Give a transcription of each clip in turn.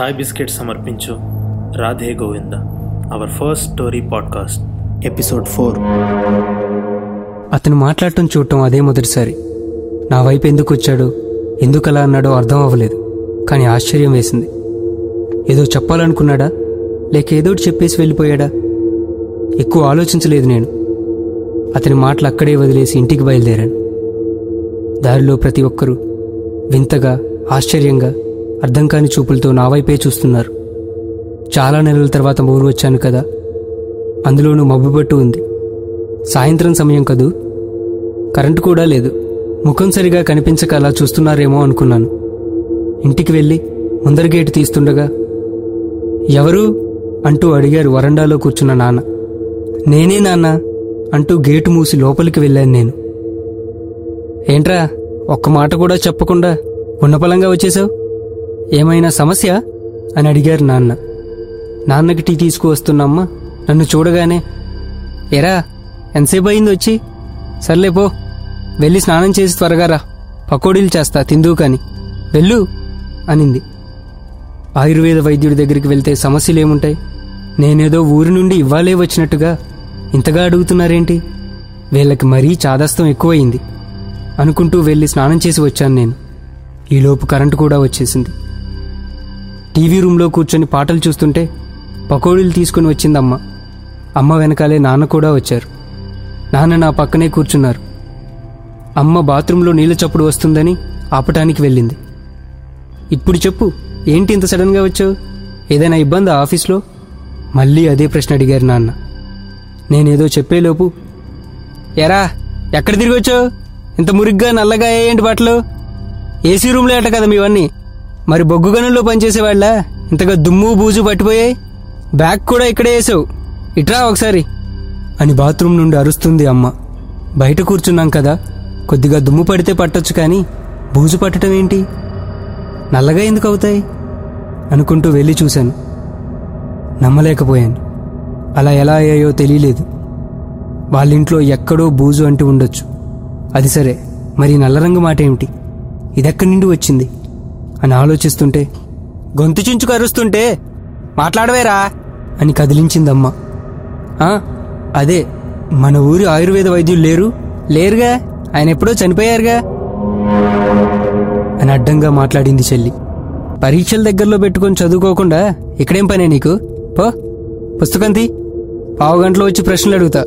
చాయ్ biscuit సమర్పించు. Radhe Govinda. Our first story podcast episode four అతను మాట్లాడటం చూడటం అదే మొదటిసారి. నా వైపు ఎందుకు వచ్చాడో? ఎందుకు అలా అన్నాడో అర్థం అవ్వలేదు. కానీ ఆశ్చర్యం వేసింది. ఏదో చెప్పాలనుకున్నాడా? లేక ఏదో ఒకటి చెప్పేసి వెళ్ళిపోయాడా? ఎక్కువ ఆలోచించలేదు నేను. అతని మాటలు అక్కడే వదిలేసి ఇంటికి బయలుదేరాను. దారిలో ప్రతి ఒక్కరూ వింతగా ఆశ్చర్యంగా అర్థం కాని చూపులతో నా వైపే చూస్తున్నారు. చాలా నెలల తర్వాత ఊరు వచ్చాను కదా. అందులోనూ మబ్బుపట్టు ఉంది. సాయంత్రం సమయం కదూ? కరెంటు కూడా లేదు. ముఖం సరిగా కనిపించక అలా చూస్తున్నారేమో అనుకున్నాను. ఇంటికి వెళ్ళి ముందర గేటు తీస్తుండగా ఎవరు? అంటూ అడిగారు వరండాలో కూర్చున్న నాన్న. నేనే నాన్న అంటూ గేటు మూసి లోపలికి వెళ్ళాను నేను. ఏంట్రా ఒక్క మాట కూడా చెప్పకుండా ఉన్నపలంగా వచ్చేసావు? ఏమైనా సమస్య? అని అడిగారు నాన్న. నాన్నకి టీ తీసుకువస్తున్నమ్మ. నన్ను చూడగానే ఎరా ఎంతసేపు అయింది వచ్చి? సర్లే పో వెళ్ళి స్నానం చేసి త్వరగా రా. పకోడీలు చేస్తా తిందువు కాని. వెళ్ళు అనింది. ఆయుర్వేద వైద్యుడి దగ్గరికి వెళ్తే సమస్యలేముంటాయి? నేనేదో ఊరి నుండి ఇవ్వాలే వచ్చినట్టుగా ఇంతగా అడుగుతున్నారేంటి? వీళ్ళకి మరీ చాదస్తం ఎక్కువయింది. అనుకుంటూ వెళ్ళి స్నానం చేసి వచ్చాను నేను. ఈలోపు కరెంటు కూడా వచ్చేసింది. టీవీ రూమ్లో కూర్చొని పాటలు చూస్తుంటే పకోడీలు తీసుకుని వచ్చిందమ్మ. అమ్మ వెనకాలే నాన్న కూడా వచ్చారు. నాన్న నా పక్కనే కూర్చున్నారు. అమ్మ బాత్రూంలో నీళ్ళ చప్పుడు వస్తుందని ఆపటానికి వెళ్ళింది. ఇప్పుడు చెప్పు ఏంటి ఇంత సడన్గా వచ్చావు? ఏదైనా ఇబ్బందా ఆఫీస్లో? మళ్ళీ అదే ప్రశ్న అడిగారు నాన్న. నేనేదో చెప్పేలోపు ఎరా ఎక్కడ తిరిగి వచ్చావు? ఇంత మురిగ్గా నల్లగా ఏంటి బట్టలు? ఏసీ రూమ్లో అట కదా మీవన్నీ? మరి బొగ్గు గనుల్లో పనిచేసేవాళ్ళ? ఇంతగా దుమ్ము బూజు పట్టిపోయాయి? బ్యాగ్ కూడా ఇక్కడే వేసావు. ఇట్రా ఒకసారి. అని బాత్రూమ్ నుండి అరుస్తుంది అమ్మ. బయట కూర్చున్నాం కదా. కొద్దిగా దుమ్ము పడితే పట్టొచ్చు కానీ బూజు పట్టడం ఏంటి? నల్లగా ఎందుకు అవుతాయి? అనుకుంటూ వెళ్ళి చూశాను. నమ్మలేకపోయాను. అలా ఎలా అయ్యాయో తెలియలేదు. వాళ్ళింట్లో ఎక్కడో బూజు అంటూ ఉండొచ్చు. అది సరే. మరి నల్ల రంగు మాట ఏమిటి ఇదెక్కడి నుండి వచ్చింది? అని ఆలోచిస్తుంటే గొంతు చించుకు అరుస్తుంటే మాట్లాడవేరా అని కదిలించిందమ్మ. అదే మన ఊరి ఆయుర్వేద వైద్యులు లేరు? లేరుగా? ఆయన ఎప్పుడో చనిపోయారుగా? అని అడ్డంగా మాట్లాడింది చెల్లి. పరీక్షల దగ్గరలో పెట్టుకొని చదువుకోకుండా ఇక్కడేం పనే నీకు? పో పుస్తకం తీ. పావు గంటలో వచ్చి ప్రశ్నలు అడుగుతా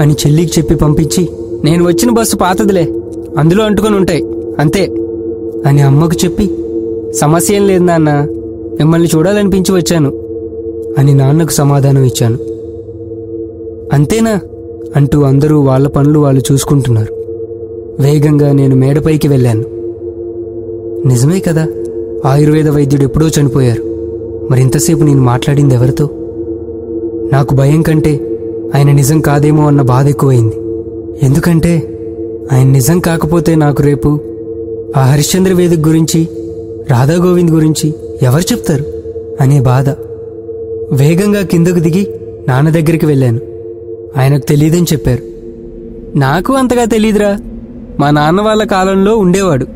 అని చెల్లికి చెప్పి పంపించి నేను వచ్చిన బస్సు పాతదిలే అందులో అంటుకొని ఉంటాయి అంతే. అని అమ్మకు చెప్పి సమస్య ఏం లేదు నాన్న మిమ్మల్ని చూడాలనిపించి వచ్చాను అని నాన్నకు సమాధానం ఇచ్చాను. అంతేనా? అంటూ అందరూ వాళ్ళ పనులు వాళ్ళు చూసుకుంటున్నారు. వేగంగా నేను మేడపైకి వెళ్ళాను. నిజమే కదా ఆయుర్వేద వైద్యుడు ఎప్పుడో చనిపోయారు. మరింతసేపు నేను మాట్లాడింది ఎవరితో? నాకు భయం కంటే ఆయన నిజం కాదేమో అన్న బాధ ఎక్కువైంది. ఎందుకంటే ఆయన నిజం కాకపోతే నాకు రేపు ఆ హరిశ్చంద్ర వేదిక్ గురించి రాధా గోవింద్ గురించి ఎవరు చెప్తారు? అనే బాధ. వేగంగా కిందకు దిగి నాన్న దగ్గరికి వెళ్ళాను. ఆయనకు తెలియదని చెప్పారు. నాకు అంతగా తెలీదురా. మా నాన్న వాళ్ళ కాలంలో ఉండేవాడు.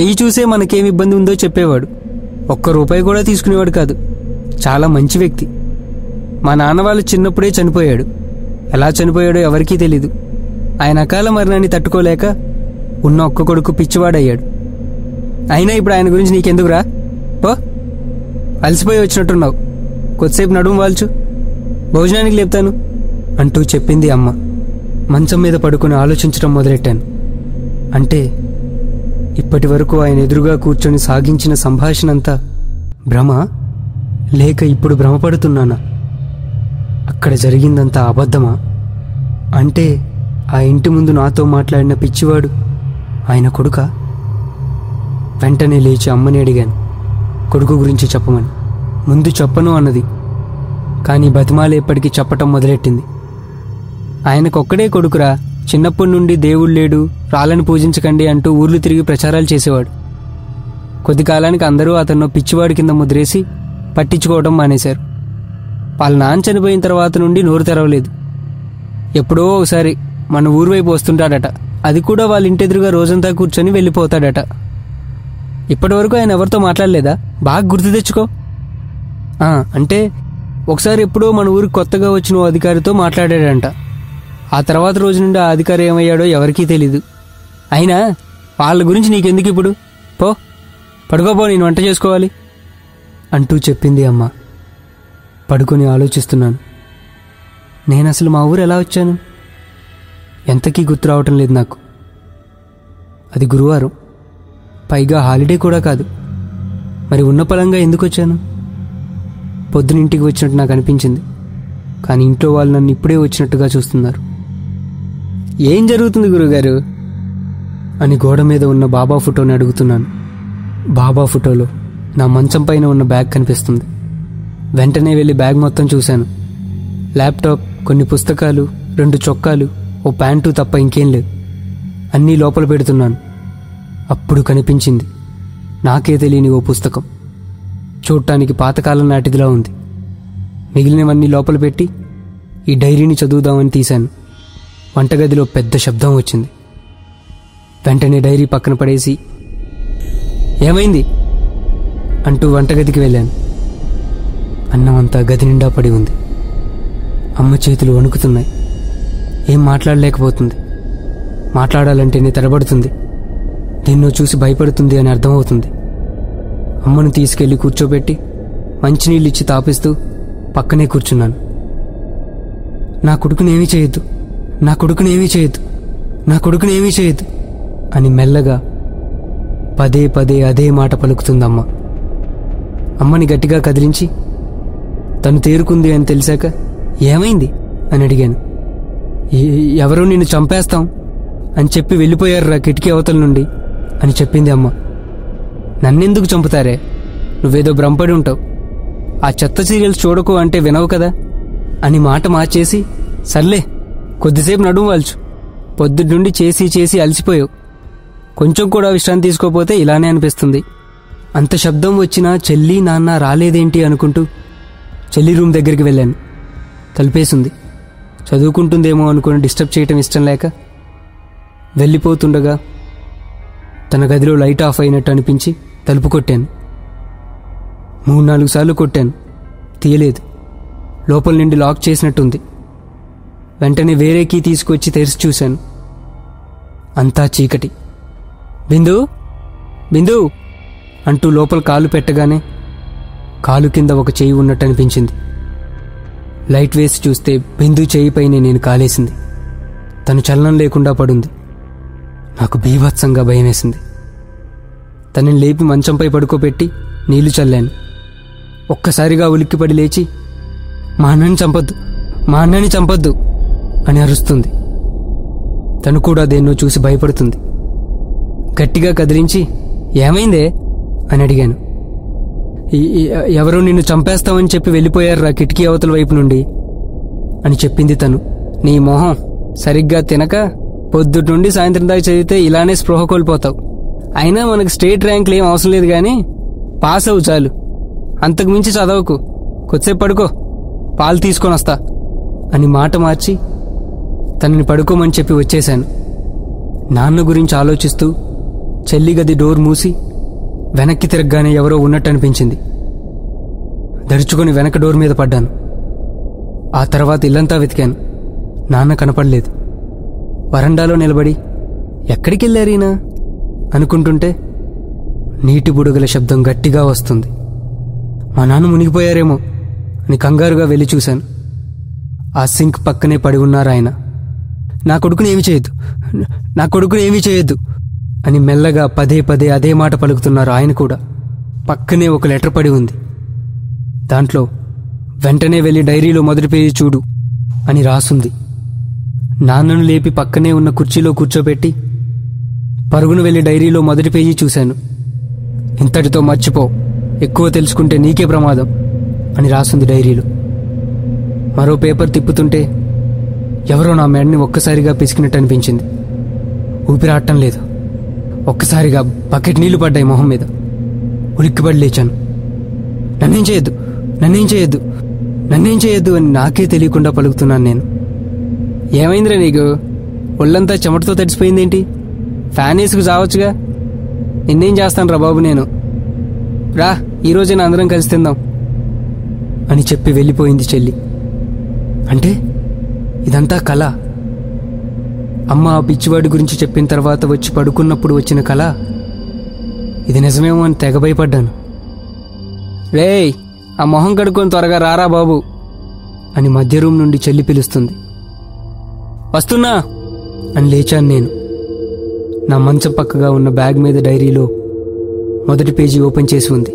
చెయ్యి చూసే మనకేం ఇబ్బంది ఉందో చెప్పేవాడు. ఒక్క రూపాయి కూడా తీసుకునేవాడు కాదు. చాలా మంచి వ్యక్తి. మా నాన్న వాళ్ళు చిన్నప్పుడే చనిపోయాడు. ఎలా చనిపోయాడో ఎవరికీ తెలీదు. ఆయన అకాల మరణాన్ని తట్టుకోలేక ఉన్న ఒక్క కొడుకు పిచ్చివాడయ్యాడు. అయినా ఇప్పుడు ఆయన గురించి నీకెందుకురా? పో. అలసిపోయి వచ్చినట్టున్నావు. కొద్దిసేపు నడుము వాల్చు. భోజనానికి లేపుతాను అంటూ చెప్పింది అమ్మ. మంచం మీద పడుకుని ఆలోచించడం మొదలెట్టాను. అంటే ఇప్పటి వరకు ఆయన ఎదురుగా కూర్చొని సాగించిన సంభాషణ అంతా భ్రమ? లేక ఇప్పుడు భ్రమపడుతున్నానా? అక్కడ జరిగిందంతా అబద్ధమా? అంటే ఆ ఇంటి ముందు నాతో మాట్లాడిన పిచ్చివాడు ఆయన కొడుక? వెంటనే లేచి అమ్మని అడిగాను. కొడుకు గురించి చెప్పమని. ముందు చెప్పను అన్నది. కానీ బతిమాలేపటికి చెప్పటం మొదలెట్టింది. ఆయనకొక్కడే కొడుకురా. చిన్నప్పటి నుండి దేవుడు లేడు. రాళ్ళని పూజించకండి అంటూ ఊర్లు తిరిగి ప్రచారాలు చేసేవాడు. కొద్ది కాలానికి అందరూ అతను పిచ్చివాడి కింద ముద్రేసి పట్టించుకోవడం మానేశారు. వాళ్ళ నాన్న చనిపోయిన తర్వాత నుండి నోరు తెరవలేదు. ఎప్పుడో ఒకసారి మన ఊరు వైపు వస్తుంటాడట. అది కూడా వాళ్ళ ఇంటెదురుగా రోజంతా కూర్చొని వెళ్ళిపోతాడట. ఇప్పటివరకు ఆయన ఎవరితో మాట్లాడలేదా? బాగా గుర్తు తెచ్చుకో. ఆ, అంటే ఒకసారి ఎప్పుడో మన ఊరికి కొత్తగా వచ్చిన అధికారితో మాట్లాడాడంట. ఆ తర్వాత రోజు నుండి ఆ అధికారి ఏమయ్యాడో ఎవరికీ తెలీదు. అయినా వాళ్ళ గురించి నీకెందుకు ఇప్పుడు? పో పడుకోపో నేను వంట చేసుకోవాలి. అంటూ చెప్పింది అమ్మ. పడుకొని ఆలోచిస్తున్నాను. నేను అసలు మా ఊరు ఎలా వచ్చాను? ఎంతకీ గుర్తు రావటం లేదు నాకు. అది గురువారం. పైగా హాలిడే కూడా కాదు. మరి ఉన్న పలంగా ఎందుకు వచ్చాను? పొద్దునింటికి వచ్చినట్టు నాకు అనిపించింది. కానీ ఇంట్లో వాళ్ళు నన్ను ఇప్పుడే వచ్చినట్టుగా చూస్తున్నారు. ఏం జరుగుతుంది గురుగారు? అని గోడ మీద ఉన్న బాబా ఫోటోని అడుగుతున్నాను. బాబా ఫోటోలో నా మంచం పైన ఉన్న బ్యాగ్ కనిపిస్తుంది. వెంటనే వెళ్ళి బ్యాగ్ మొత్తం చూశాను. ల్యాప్టాప్ కొన్ని పుస్తకాలు రెండు చొక్కాలు ఓ ప్యాంటు తప్ప ఇంకేం లేవు అన్నీ లోపల పెడుతున్నాను. అప్పుడు కనిపించింది. నాకే తెలియని ఓ పుస్తకం. చూడటానికి పాతకాలం నాటిదిలా ఉంది. మిగిలినవన్నీ లోపల పెట్టి ఈ డైరీని చదువుదామని తీశాను. వంటగదిలో పెద్ద శబ్దం వచ్చింది. వెంటనే డైరీ పక్కన పడేసి ఏమైంది? అంటూ వంటగదికి వెళ్ళాను. అన్నం అంతా గది నిండా పడి ఉంది. అమ్మ చేతులు వణుకుతున్నాయి. ఏం మాట్లాడలేకపోతుంది. మాట్లాడాలంటేనే తడబడుతుంది. నిన్ను చూసి భయపడుతుంది అని అర్థమవుతుంది. అమ్మను తీసుకెళ్ళి కూర్చోబెట్టి మంచినీళ్ళు ఇచ్చి తాపిస్తూ పక్కనే కూర్చున్నాను. నా కొడుకునేమీ చేయొద్దు. నా కొడుకునేమీ చేయొద్దు. నా కొడుకునేమీ చేయొద్దు అని మెల్లగా పదే పదే అదే మాట పలుకుతుందమ్మ. అమ్మని గట్టిగా కదిలించి తను తేరుకుంది అని తెలిసాక ఏమైంది? అని అడిగాను. ఎవరో నిన్ను చంపేస్తాం అని చెప్పి వెళ్ళిపోయారురా కిటికీ అవతల నుండి అని చెప్పింది అమ్మ. నన్నెందుకు చంపుతారే? నువ్వేదో భ్రమపడి ఉంటావు. ఆ చెత్త సీరియల్స్ చూడకు అంటే వినవు కదా అని మాట మార్చేసి సర్లే కొద్దిసేపు నడుము వాల్చు. పొద్దున్నుండి చేసి చేసి అలసిపోయావు. కొంచెం కూడా విశ్రాంతి తీసుకోపోతే ఇలానే అనిపిస్తుంది. అంత శబ్దం వచ్చినా చెల్లి నాన్న రాలేదేంటి అనుకుంటూ చెల్లి రూమ్ దగ్గరికి వెళ్ళాను. తలుపేసింది. చదువుకుంటుందేమో అనుకుని డిస్టర్బ్ చేయటం ఇష్టం లేక వెళ్ళిపోతుండగా తన గదిలో లైట్ ఆఫ్ అయినట్టు అనిపించి తలుపు కొట్టాను. మూడు నాలుగు సార్లు కొట్టాను. తీయలేదు. లోపల నుండి లాక్ చేసినట్టుంది. వెంటనే వేరే కీ తీసుకొచ్చి తెరిచి చూశాను. అంతా చీకటి. బిందు! బిందు! అంటూ లోపల కాలు పెట్టగానే కాలు కింద ఒక చేయి ఉన్నట్టు అనిపించింది. లైట్ వేసి చూస్తే బిందు చేయిపైనే నేను కాలేసింది. తను చలనం లేకుండా పడుంది. నాకు బీభత్సంగా భయమేసింది. తనని లేపి మంచంపై పడుకోబెట్టి నీళ్ళు చల్లాను. ఒక్కసారిగా ఉలిక్కిపడి లేచి మా అన్నని చంపొద్దు మా అన్నని చంపొద్దు అని అరుస్తుంది. తను కూడా దేన్నో చూసి భయపడుతుంది. గట్టిగా కదిలించి ఏమైందే? అని అడిగాను. ఎవరో నిన్ను చంపేస్తామని చెప్పి వెళ్ళిపోయారురా కిటికీ అవతల వైపు నుండి. అని చెప్పింది తను. నీ మొహం సరిగ్గా తినక పొద్దుటి నుండి సాయంత్రం దాకా చదివితే ఇలానే స్పృహ కోల్పోతావు. అయినా మనకు స్టేట్ ర్యాంకులు ఏం అవసరం లేదు కానీ పాస్ అవు చాలు. అంతకు మించి చదవకు. కొద్దిసేపు పడుకో. పాలు తీసుకొని వస్తా. అని మాట మార్చి తనని పడుకోమని చెప్పి వచ్చేశాను. నాన్న గురించి ఆలోచిస్తూ చెల్లి గది డోర్ మూసి వెనక్కి తిరగగానే ఎవరో ఉన్నట్టు అనిపించింది. దడుచుకొని వెనక డోర్ మీద పడ్డాను. ఆ తర్వాత ఇల్లంతా వెతికాను. నాన్న కనపడలేదు. వరండాలో నిలబడి ఎక్కడికి వెళ్ళారీనా అనుకుంటుంటే నీటి బుడగల శబ్దం గట్టిగా వస్తుంది. మా నాన్న మునిగిపోయారేమో అని కంగారుగా వెళ్ళి చూశాను. ఆ సింక్ పక్కనే పడి ఉన్నారు ఆయన. నా కొడుకుని ఏమి చేయొద్దు. నా కొడుకుని ఏమి చేయొద్దు. అని మెల్లగా పదే పదే అదే మాట పలుకుతున్నారు ఆయన కూడా. పక్కనే ఒక లెటర్ పడి ఉంది. దాంట్లో వెంటనే వెళ్ళి డైరీలో మొదటి పేజీ చూడు అని రాసుంది. నాన్నను లేపి పక్కనే ఉన్న కుర్చీలో కూర్చోబెట్టి పరుగును వెళ్ళి డైరీలో మొదటి పేజీ చూశాను. ఇంతటితో మర్చిపో ఎక్కువ తెలుసుకుంటే నీకే ప్రమాదం అని రాసుంది డైరీలో. మరో పేపర్ తిప్పుతుంటే ఎవరో నా మెడని ఒక్కసారిగా పిసికినట్టు అనిపించింది. ఊపిరాటం లేదు. ఒక్కసారిగా బకెట్ నీళ్ళు పడ్డాయి మొహం మీద. ఉలిక్కిపడి లేచాను. నన్నేం చేయొద్దు? నన్నేం చేయొద్దు. నన్నేం చేయొద్దు అని నాకే తెలియకుండా పలుకుతున్నాను నేను. ఏమైందిరా నీకు? ఒళ్ళంతా చెమటతో తడిసిపోయిందేంటి? ఫ్యాన్ వేసుకు చావచ్చుగా నిన్నేం చేస్తాను రా బాబు నేను? రా ఈరోజే అందరం కలిసి తిందాం. అని చెప్పి వెళ్ళిపోయింది చెల్లి. అంటే ఇదంతా కళ అమ్మ ఆ పిచ్చివాడి గురించి చెప్పిన తర్వాత వచ్చి పడుకున్నప్పుడు వచ్చిన కళ ఇది నిజమేమో అని తెగ భయపడ్డాను. రేయ్ ఆ మొహం కడుక్కొని త్వరగా రారా బాబు అని మధ్య రూమ్ నుండి చెల్లి పిలుస్తుంది. వస్తున్నా అని లేచాను నేను. నా మంచం పక్కగా ఉన్న బ్యాగ్ మీద డైరీలో మొదటి పేజీ ఓపెన్ చేసి ఉంది.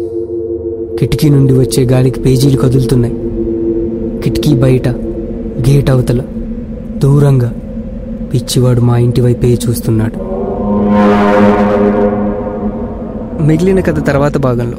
కిటికీ నుండి వచ్చే గాలికి పేజీలు కదులుతున్నాయి. కిటికీ బయట గేట్ అవతల దూరంగా పిచ్చివాడు మా ఇంటి వైపే చూస్తున్నాడు. మిగిలిన కథ తర్వాత భాగంలో.